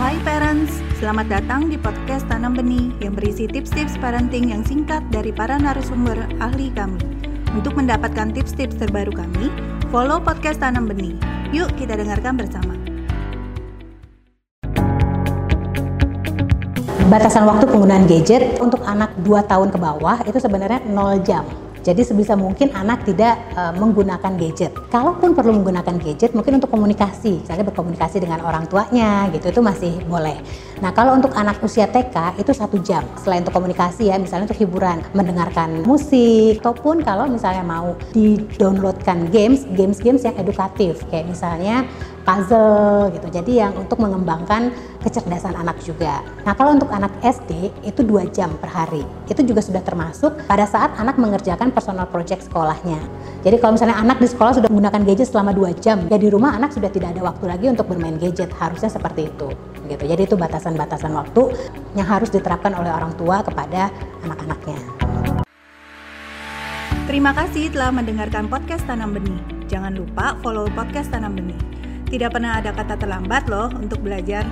Hai parents, selamat datang di podcast Tanam Benih yang berisi tips-tips parenting yang singkat dari para narasumber ahli kami. Untuk mendapatkan tips-tips terbaru kami, follow podcast Tanam Benih. Yuk kita dengarkan bersama. Batasan waktu penggunaan gadget untuk anak 2 tahun ke bawah itu sebenarnya 0 jam. Jadi sebisa mungkin anak tidak uh, menggunakan gadget. Kalaupun perlu menggunakan gadget, mungkin untuk komunikasi, misalnya berkomunikasi dengan orang tuanya, gitu itu masih boleh. Nah kalau untuk anak usia TK itu satu jam. Selain untuk komunikasi ya, misalnya untuk hiburan, mendengarkan musik, ataupun kalau misalnya mau di-downloadkan games, games-games yang edukatif, kayak misalnya puzzle gitu. Jadi yang untuk mengembangkan kecerdasan anak juga. Nah kalau untuk anak SD itu dua jam per hari. Itu juga sudah termasuk pada saat anak mengerjakan personal project sekolahnya. Jadi kalau misalnya anak di sekolah sudah menggunakan gadget selama dua jam, ya di rumah anak sudah tidak ada waktu lagi untuk bermain gadget. Harusnya seperti itu. Gitu. Jadi itu batasan-batasan waktu yang harus diterapkan oleh orang tua kepada anak-anaknya. Terima kasih telah mendengarkan podcast Tanam Benih. Jangan lupa follow podcast Tanam Benih. Tidak pernah ada kata terlambat loh untuk belajar.